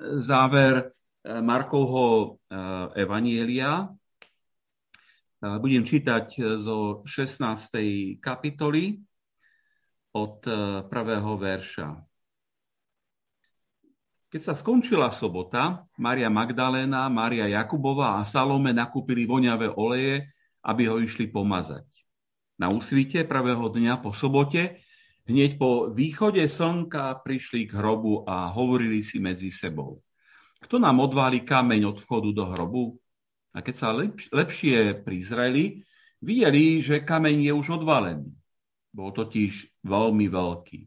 záver Markovho Evanielia. Budem čítať zo 16. kapitoly od prvého verša. Keď sa skončila sobota, Maria Magdaléna, Maria Jakubová a Salome nakúpili voňavé oleje, aby ho išli pomazať. Na úsvite prvého dňa po sobote, hneď po východe slnka prišli k hrobu a hovorili si medzi sebou. Kto nám odváli kameň od vchodu do hrobu? A keď sa lepš- lepšie prizreli, videli, že kameň je už odvalený. Bol totiž veľmi veľký.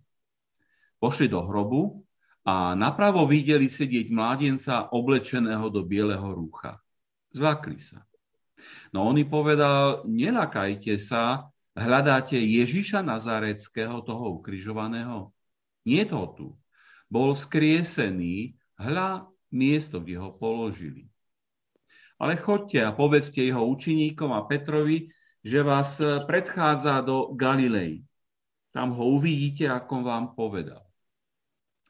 Pošli do hrobu a napravo videli sedieť mládenca oblečeného do bieleho rúcha. Zlakli sa. No on povedal, nelakajte sa, hľadáte Ježiša Nazareckého, toho ukrižovaného? Nie to tu. Bol vzkriesený, hľa miesto, kde ho položili. Ale chodte a povedzte jeho učeníkom a Petrovi, že vás predchádza do Galilei. Tam ho uvidíte, ako vám povedal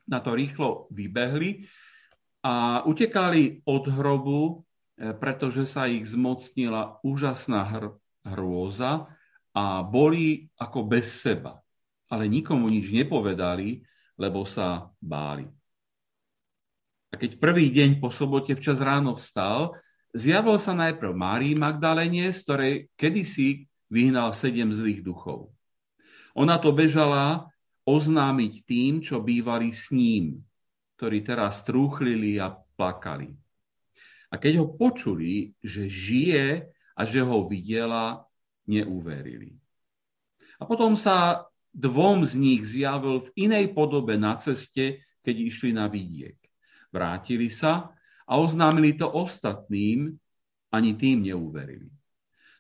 na to rýchlo vybehli a utekali od hrobu, pretože sa ich zmocnila úžasná hr- hrôza a boli ako bez seba. Ale nikomu nič nepovedali, lebo sa báli. A keď prvý deň po sobote včas ráno vstal, zjavil sa najprv Márii Magdalene, z ktorej kedysi vyhnal sedem zlých duchov. Ona to bežala oznámiť tým, čo bývali s ním, ktorí teraz trúchlili a plakali. A keď ho počuli, že žije a že ho videla, neuverili. A potom sa dvom z nich zjavil v inej podobe na ceste, keď išli na vidiek. Vrátili sa a oznámili to ostatným, ani tým neuverili.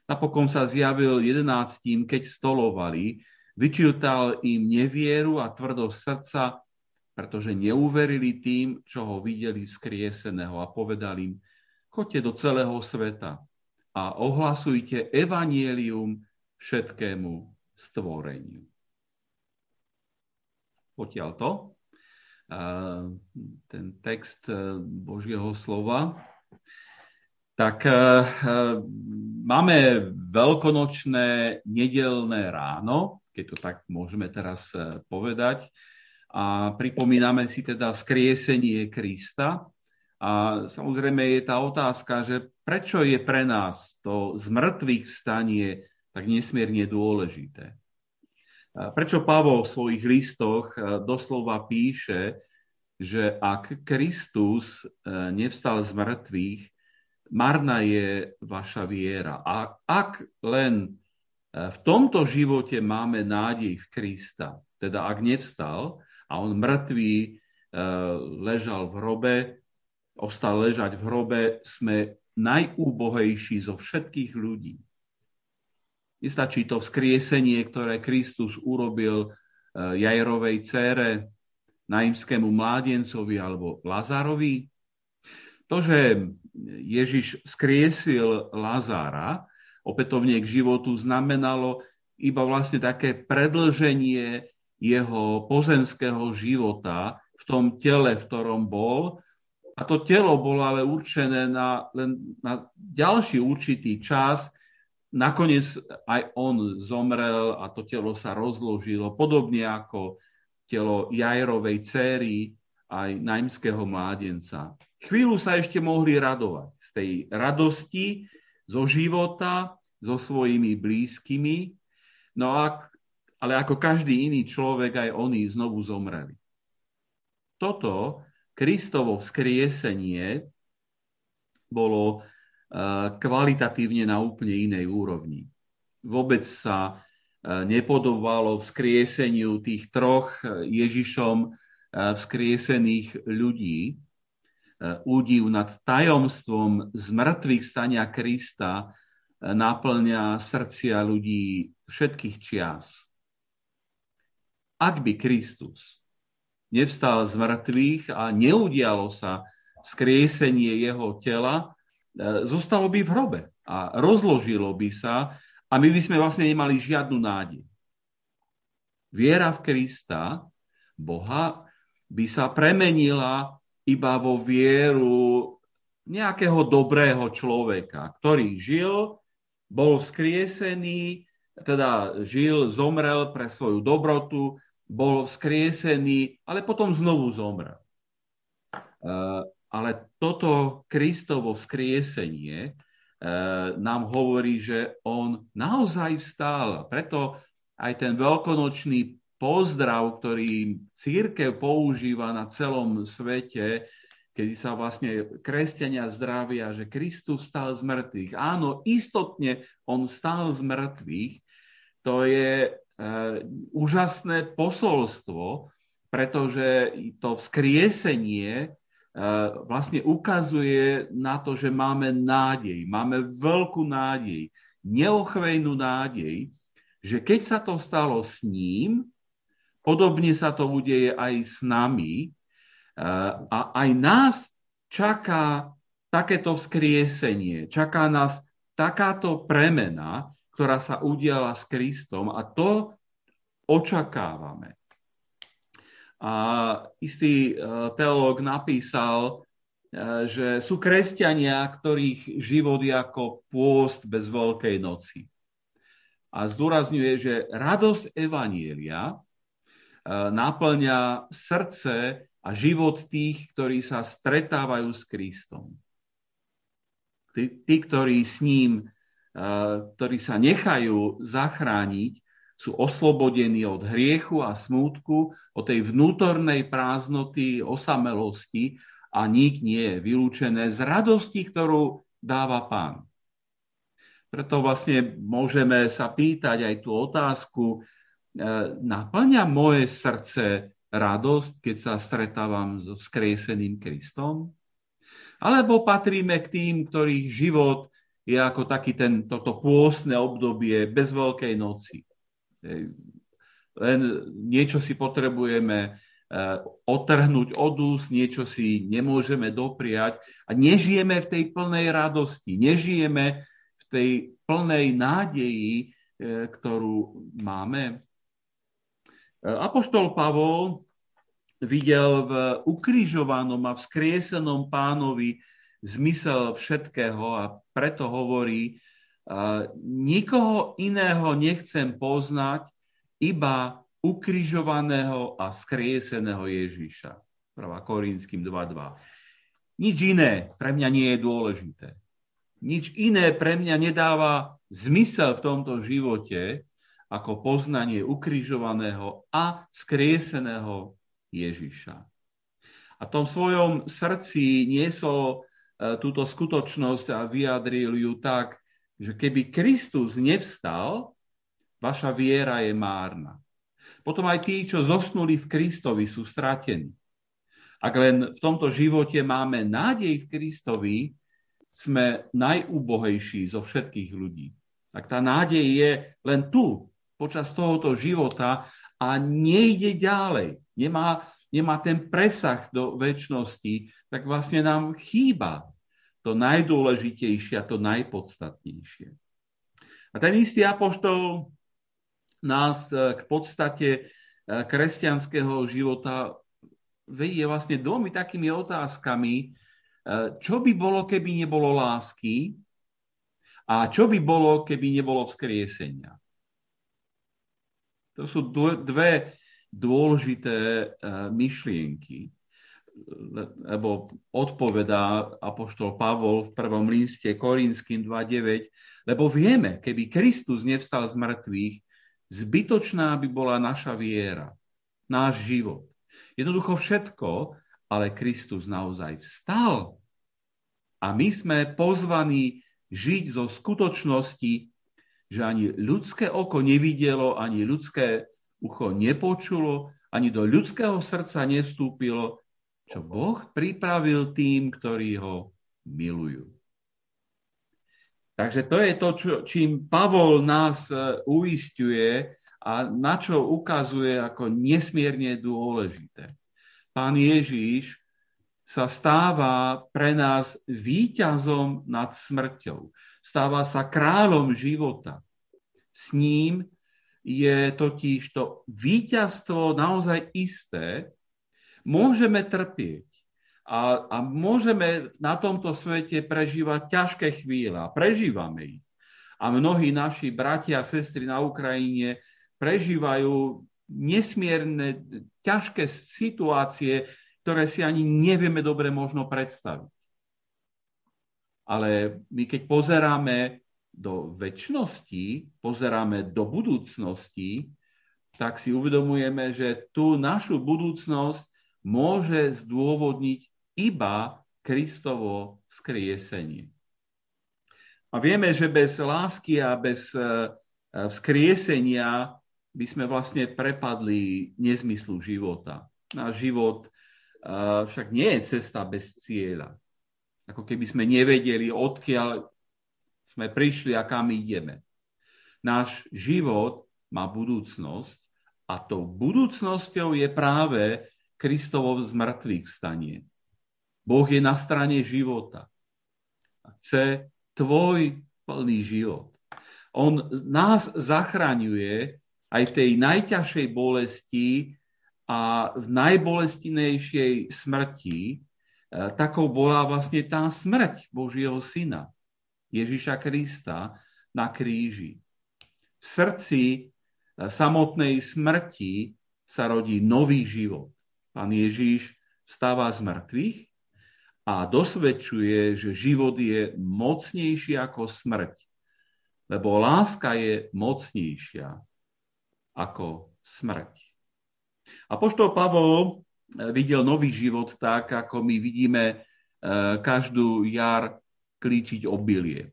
Napokon sa zjavil jedenáctím, keď stolovali Vyčítal im nevieru a tvrdosť srdca, pretože neuverili tým, čo ho videli skrieseného a povedali im, choďte do celého sveta a ohlasujte evanielium všetkému stvoreniu. Potiaľ to, ten text e, Božieho slova, tak e, e, máme veľkonočné nedelné ráno keď to tak môžeme teraz povedať. A pripomíname si teda skriesenie Krista. A samozrejme je tá otázka, že prečo je pre nás to zmrtvých vstanie tak nesmierne dôležité. Prečo Pavol v svojich listoch e, doslova píše, že ak Kristus e, nevstal z mŕtvych, marná je vaša viera. A ak len v tomto živote máme nádej v Krista. Teda ak nevstal a on mŕtvý e, ležal v hrobe, ostal ležať v hrobe, sme najúbohejší zo všetkých ľudí. Nestačí to vzkriesenie, ktoré Kristus urobil e, Jajrovej cére, naimskému mládencovi alebo Lazarovi. To, že Ježiš skriesil Lazára, opätovne k životu znamenalo iba vlastne také predlženie jeho pozemského života v tom tele, v ktorom bol. A to telo bolo ale určené na, len na ďalší určitý čas. Nakoniec aj on zomrel a to telo sa rozložilo, podobne ako telo Jajrovej céry aj najmského mládenca. Chvíľu sa ešte mohli radovať z tej radosti zo života, so svojimi blízkymi, no a, ale ako každý iný človek, aj oni znovu zomreli. Toto Kristovo vzkriesenie bolo eh, kvalitatívne na úplne inej úrovni. Vôbec sa eh, nepodobalo vzkrieseniu tých troch eh, Ježišom vzkriesených ľudí. Údiv nad tajomstvom zmrtvých stania Krista náplňa srdcia ľudí všetkých čias. Ak by Kristus nevstal z mŕtvych a neudialo sa skriesenie jeho tela, e, zostalo by v hrobe a rozložilo by sa a my by sme vlastne nemali žiadnu nádej. Viera v Krista, Boha, by sa premenila iba vo vieru nejakého dobrého človeka, ktorý žil, bol vzkriesený, teda žil, zomrel pre svoju dobrotu, bol vzkriesený, ale potom znovu zomrel. Eh, ale toto Kristovo vzkriesenie eh, nám hovorí, že on naozaj vstal. Preto aj ten veľkonočný pozdrav, ktorý církev používa na celom svete, kedy sa vlastne kresťania zdravia, že Kristus stal z mŕtvych. Áno, istotne on stal z mŕtvych. To je úžasné posolstvo, pretože to vzkriesenie eh, vlastne ukazuje na to, že máme nádej, máme veľkú nádej, neochvejnú nádej, že keď sa to stalo s ním, podobne sa to udeje aj s nami eh, a aj nás čaká takéto vzkriesenie, čaká nás takáto premena, ktorá sa udiala s Kristom a to očakávame. A istý e, teológ napísal, e, že sú kresťania, ktorých život je ako pôst bez Veľkej noci. A zdôrazňuje, že radosť Evanielia e, naplňa srdce a život tých, ktorí sa stretávajú s Kristom. Tí, tí ktorí s ním ktorí sa nechajú zachrániť, sú oslobodení od hriechu a smútku, od tej vnútornej prázdnoty, osamelosti a nik nie je vylúčené z radosti, ktorú dáva pán. Preto vlastne môžeme sa pýtať aj tú otázku, e, naplňa moje srdce radosť, keď sa stretávam so vzkrieseným Kristom? Alebo patríme k tým, ktorých život je ako taký ten, toto pôstne obdobie bez veľkej noci. Len niečo si potrebujeme e, otrhnúť od úst, niečo si nemôžeme dopriať a nežijeme v tej plnej radosti, nežijeme v tej plnej nádeji, e, ktorú máme. E, Apoštol Pavol videl v ukrižovanom a vzkriesenom pánovi zmysel všetkého a preto hovorí, nikoho iného nechcem poznať, iba ukrižovaného a skrieseného Ježíša. 1. Korinským 2.2. Nič iné pre mňa nie je dôležité. Nič iné pre mňa nedáva zmysel v tomto živote, ako poznanie ukrižovaného a skrieseného Ježiša. A v tom svojom srdci niesol túto skutočnosť a vyjadril ju tak, že keby Kristus nevstal, vaša viera je márna. Potom aj tí, čo zosnuli v Kristovi, sú stratení. Ak len v tomto živote máme nádej v Kristovi, sme najúbohejší zo všetkých ľudí. Ak tá nádej je len tu, počas tohoto života a nejde ďalej, nemá nemá ten presah do väčšnosti, tak vlastne nám chýba to najdôležitejšie a to najpodstatnejšie. A ten istý apoštol nás e, k podstate e, kresťanského života vedie vlastne dvomi takými otázkami, e, čo by bolo, keby nebolo lásky a čo by bolo, keby nebolo vzkriesenia. To sú dve dôležité e, myšlienky, lebo odpovedá apoštol Pavol v prvom liste Korinským 2.9, lebo vieme, keby Kristus nevstal z mŕtvych, zbytočná by bola naša viera, náš život. Jednoducho všetko, ale Kristus naozaj vstal. A my sme pozvaní žiť zo skutočnosti, že ani ľudské oko nevidelo, ani ľudské ucho nepočulo, ani do ľudského srdca nevstúpilo, čo Boh pripravil tým, ktorí ho milujú. Takže to je to, čo, čím Pavol nás e, uistuje a na čo ukazuje ako nesmierne dôležité. Pán Ježíš sa stáva pre nás víťazom nad smrťou. Stáva sa kráľom života. S ním je totiž to víťazstvo naozaj isté, môžeme trpieť, a, a môžeme na tomto svete prežívať ťažké chvíle a prežívame ich. A mnohí naši bratia a sestry na Ukrajine prežívajú nesmierne ťažké situácie, ktoré si ani nevieme dobre možno predstaviť. Ale my keď pozeráme do väčšnosti, pozeráme do budúcnosti, tak si uvedomujeme, že tú našu budúcnosť môže zdôvodniť iba Kristovo skriesenie. A vieme, že bez lásky a bez e, vzkriesenia by sme vlastne prepadli nezmyslu života. Náš život e, však nie je cesta bez cieľa. Ako keby sme nevedeli, odkiaľ sme prišli a kam ideme. Náš život má budúcnosť a tou budúcnosťou je práve Kristovo zmrtvých stanie. Boh je na strane života. A chce tvoj plný život. On nás zachraňuje aj v tej najťažšej bolesti a v najbolestinejšej smrti. E, takou bola vlastne tá smrť Božieho syna, Ježiša Krista na kríži. V srdci e, samotnej smrti sa rodí nový život. Pán Ježíš vstáva z mŕtvych a dosvedčuje, že život je mocnejší ako smrť. Lebo láska je mocnejšia ako smrť. A poštol Pavol e, videl nový život tak, ako my vidíme e, každú jar klíčiť obilie.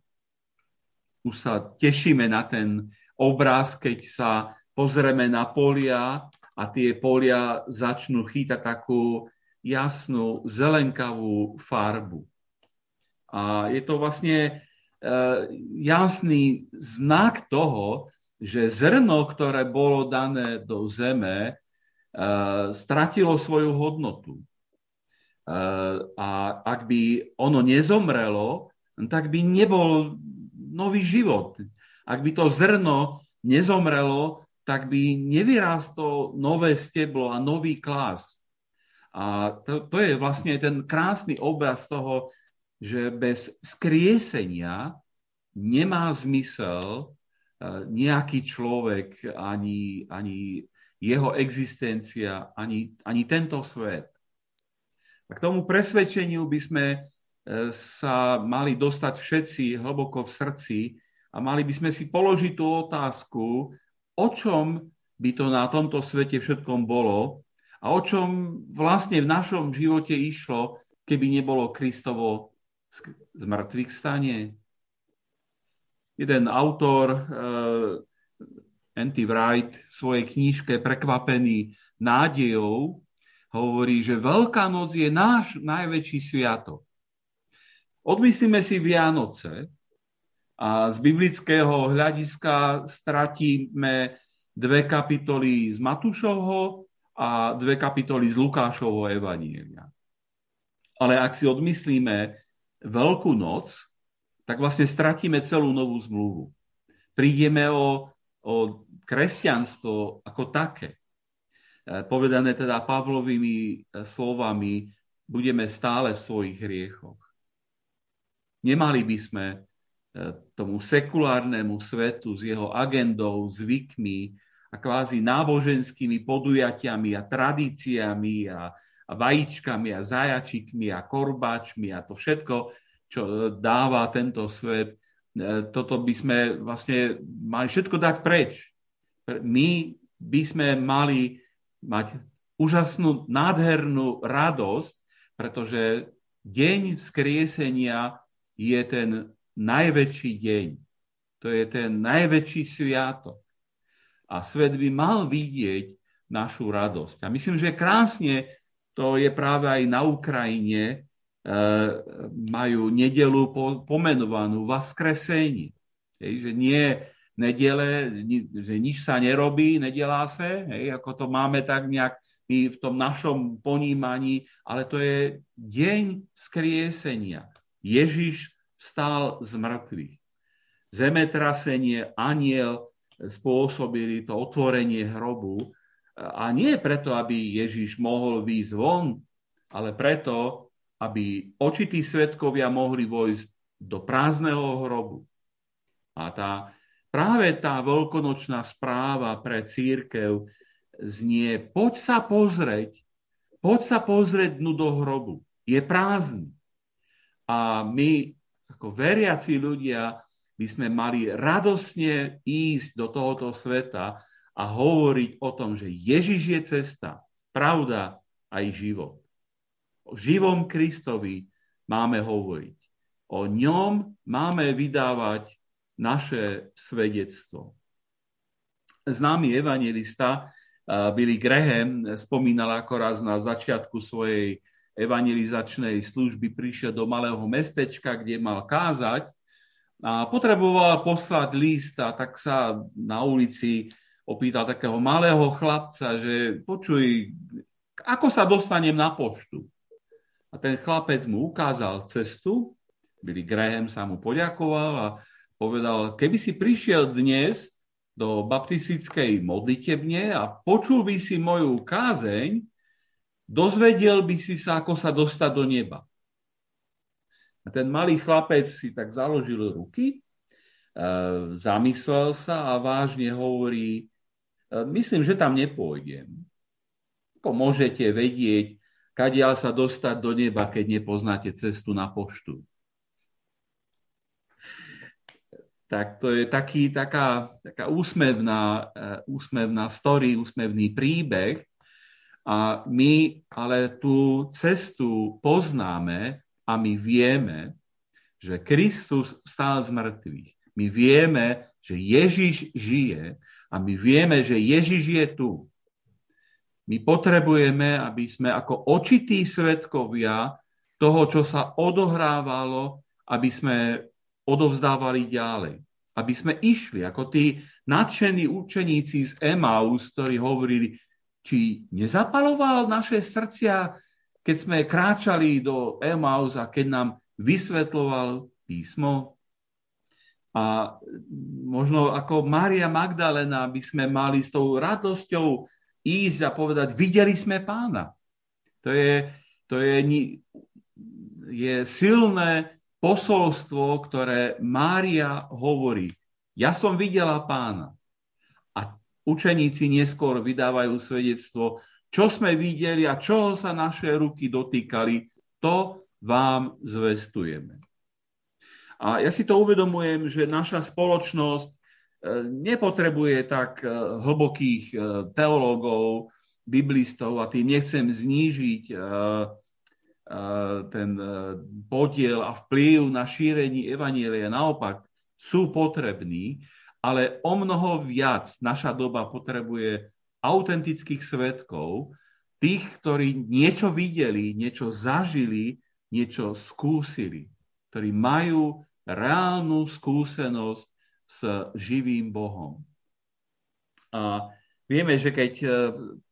Už sa tešíme na ten obraz, keď sa pozrieme na polia a tie polia začnú chýtať takú jasnú zelenkavú farbu. A je to vlastne e, jasný znak toho, že zrno, ktoré bolo dané do zeme, e, stratilo svoju hodnotu. E, a ak by ono nezomrelo, tak by nebol nový život. Ak by to zrno nezomrelo, tak by nevyrástol nové steblo a nový klás. A to, to je vlastne ten krásny obraz toho, že bez skriesenia nemá zmysel e, nejaký človek, ani, ani jeho existencia, ani, ani tento svet. A k tomu presvedčeniu by sme sa mali dostať všetci hlboko v srdci a mali by sme si položiť tú otázku, o čom by to na tomto svete všetkom bolo a o čom vlastne v našom živote išlo, keby nebolo Kristovo z mŕtvych stanie. Jeden autor, uh, Andy Wright, v svojej knižke Prekvapený nádejou hovorí, že Veľká noc je náš najväčší sviatok. Odmyslíme si Vianoce, a z biblického hľadiska stratíme dve kapitoly z Matúšovho a dve kapitoly z Lukášovho evanielia. Ale ak si odmyslíme Veľkú noc, tak vlastne stratíme celú novú zmluvu. Prídeme o, o kresťanstvo ako také. E, povedané teda Pavlovými e, slovami, budeme stále v svojich hriechoch. Nemali by sme tomu sekulárnemu svetu s jeho agendou, zvykmi a kvázi náboženskými podujatiami a tradíciami a, a vajíčkami a zajačikmi a korbáčmi a to všetko, čo dáva tento svet, e, toto by sme vlastne mali všetko dať preč. My by sme mali mať úžasnú, nádhernú radosť, pretože deň vzkriesenia je ten najväčší deň. To je ten najväčší sviatok. A svet by mal vidieť našu radosť. A myslím, že krásne to je práve aj na Ukrajine, e, majú nedelu po, pomenovanú Vaskresení. Hej, že nie nedele, ni, že nič sa nerobí, nedelá sa, hej, ako to máme tak nejak my v tom našom ponímaní, ale to je deň skriesenia. Ježiš vstal z mŕtvych. Zemetrasenie, aniel spôsobili to otvorenie hrobu a nie preto, aby Ježiš mohol výjsť von, ale preto, aby očití svetkovia mohli vojsť do prázdneho hrobu. A tá, práve tá veľkonočná správa pre církev znie, poď sa pozrieť, poď sa pozrieť dnu do hrobu. Je prázdny. A my, ako veriaci ľudia, by sme mali radosne ísť do tohoto sveta a hovoriť o tom, že Ježiš je cesta, pravda aj život. O živom Kristovi máme hovoriť. O ňom máme vydávať naše svedectvo. Známy evangelista Billy Graham spomínal ako raz na začiatku svojej evangelizačnej služby prišiel do malého mestečka, kde mal kázať a potreboval poslať list a tak sa na ulici opýtal takého malého chlapca, že počuj, ako sa dostanem na poštu? A ten chlapec mu ukázal cestu, Billy Graham sa mu poďakoval a povedal, keby si prišiel dnes do baptistickej modlitebne a počul by si moju kázeň, dozvedel by si sa, ako sa dostať do neba. A ten malý chlapec si tak založil ruky, e, zamyslel sa a vážne hovorí, e, myslím, že tam nepôjdem. Ako môžete vedieť, kadiaľ sa dostať do neba, keď nepoznáte cestu na poštu. Tak to je taký, taká, taká úsmevná, e, úsmevná story, úsmevný príbeh. A my ale tú cestu poznáme a my vieme, že Kristus stál z mŕtvych. My vieme, že Ježiš žije a my vieme, že Ježiš je tu. My potrebujeme, aby sme ako očití svetkovia toho, čo sa odohrávalo, aby sme odovzdávali ďalej. Aby sme išli ako tí nadšení učeníci z Emaus, ktorí hovorili, či nezapaloval naše srdcia keď sme kráčali do Emaus a keď nám vysvetloval písmo. A možno ako Mária Magdalena by sme mali s tou radosťou ísť a povedať, videli sme pána. To je, to je, je silné posolstvo, ktoré Mária hovorí. Ja som videla pána. Učeníci neskôr vydávajú svedectvo, čo sme videli a čoho sa naše ruky dotýkali, to vám zvestujeme. A ja si to uvedomujem, že naša spoločnosť e, nepotrebuje tak e, hlbokých e, teológov, biblistov a tým nechcem znížiť ten podiel a vplyv na šírení Evanielia. Naopak, sú potrební, ale o mnoho viac naša doba potrebuje autentických svetkov, tých, ktorí niečo videli, niečo zažili, niečo skúsili, ktorí majú reálnu skúsenosť s živým Bohom. A vieme, že keď e,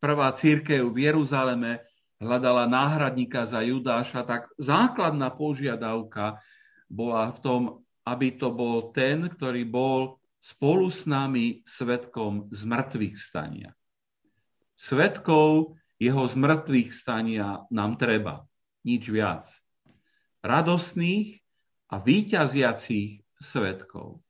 prvá církev v Jeruzaleme hľadala náhradníka za Judáša, tak základná požiadavka bola v tom, aby to bol ten, ktorý bol spolu s nami svetkom z mŕtvych stania. Svetkov jeho zmrtvých stania nám treba. Nič viac. Radostných a výťaziacich svetkov.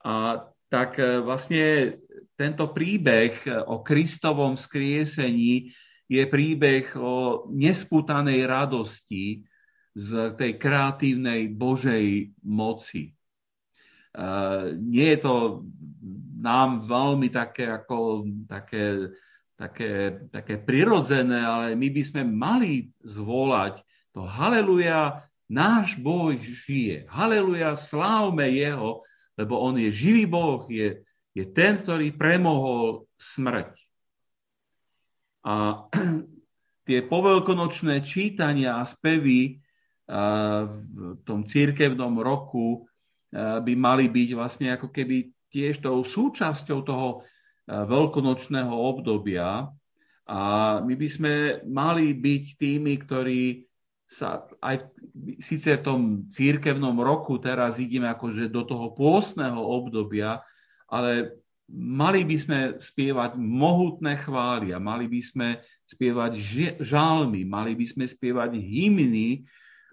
A tak e, vlastne tento príbeh o Kristovom skriesení je príbeh o nespútanej radosti z tej kreatívnej Božej moci. Uh, nie je to nám veľmi také, ako, také, také, také prirodzené, ale my by sme mali zvolať to haleluja, náš Boh žije. Haleluja, slávme Jeho, lebo On je živý Boh, je, je ten, ktorý premohol smrť. A tie poveľkonočné čítania a spevy v tom církevnom roku by mali byť vlastne ako keby tiež tou súčasťou toho eh, veľkonočného obdobia. A my by sme mali byť tými, ktorí sa aj síce v tom církevnom roku teraz ideme akože do toho pôstneho obdobia, ale mali by sme spievať mohutné chvály a mali by sme spievať žalmy, mali by sme spievať hymny,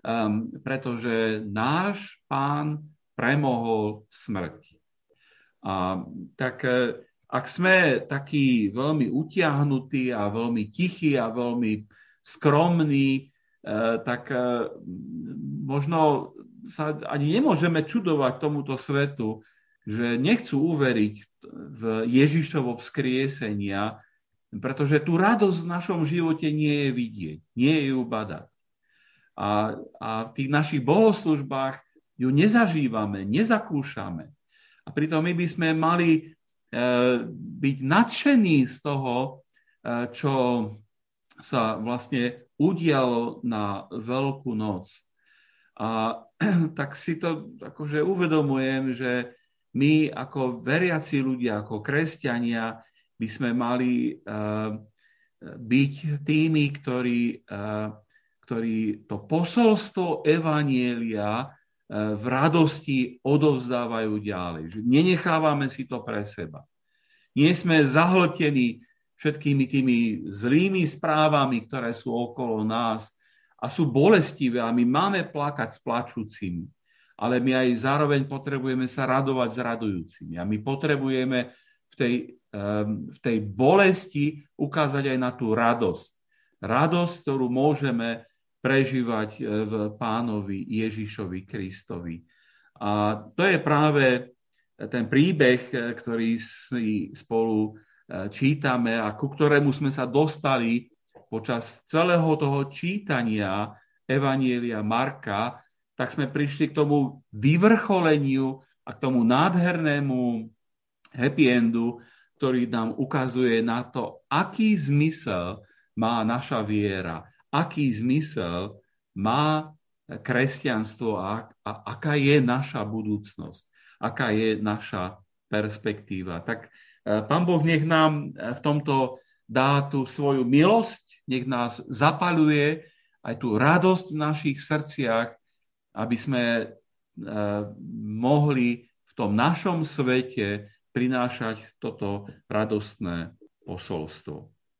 um, pretože náš pán premohol smrť. A, tak e, ak sme takí veľmi utiahnutí a veľmi tichí a veľmi skromní, e, tak e, možno sa ani nemôžeme čudovať tomuto svetu, že nechcú uveriť v Ježišovo vzkriesenia, pretože tú radosť v našom živote nie je vidieť, nie je ju badať. A, a v tých našich bohoslužbách ju nezažívame, nezakúšame. A pritom my by sme mali e, byť nadšení z toho, e, čo sa vlastne udialo na Veľkú noc. A tak si to akože uvedomujem, že my ako veriaci ľudia, ako kresťania, by sme mali uh, byť tými, ktorí, ktorí to posolstvo Evanielia v radosti odovzdávajú ďalej. Že nenechávame si to pre seba. Nie sme zahltení všetkými tými zlými správami, ktoré sú okolo nás a sú bolestivé a my máme plakať s plačúcimi ale my aj zároveň potrebujeme sa radovať s radujúcimi. A my potrebujeme v tej, v tej bolesti ukázať aj na tú radosť. Radosť, ktorú môžeme prežívať e, v pánovi Ježišovi Kristovi. A to je práve ten príbeh, e, ktorý si spolu e, čítame a ku ktorému sme sa dostali počas celého toho čítania Evanielia Marka, tak sme prišli k tomu vyvrcholeniu a k tomu nádhernému happy endu, ktorý nám ukazuje na to, aký zmysel má naša viera, aký zmysel má kresťanstvo a, a aká je naša budúcnosť, aká je naša perspektíva. Tak e, Pán Boh nech nám v tomto dá tú svoju milosť, nech nás zapaluje aj tú radosť v našich srdciach, aby sme e, mohli v tom našom svete prinášať toto radostné posolstvo.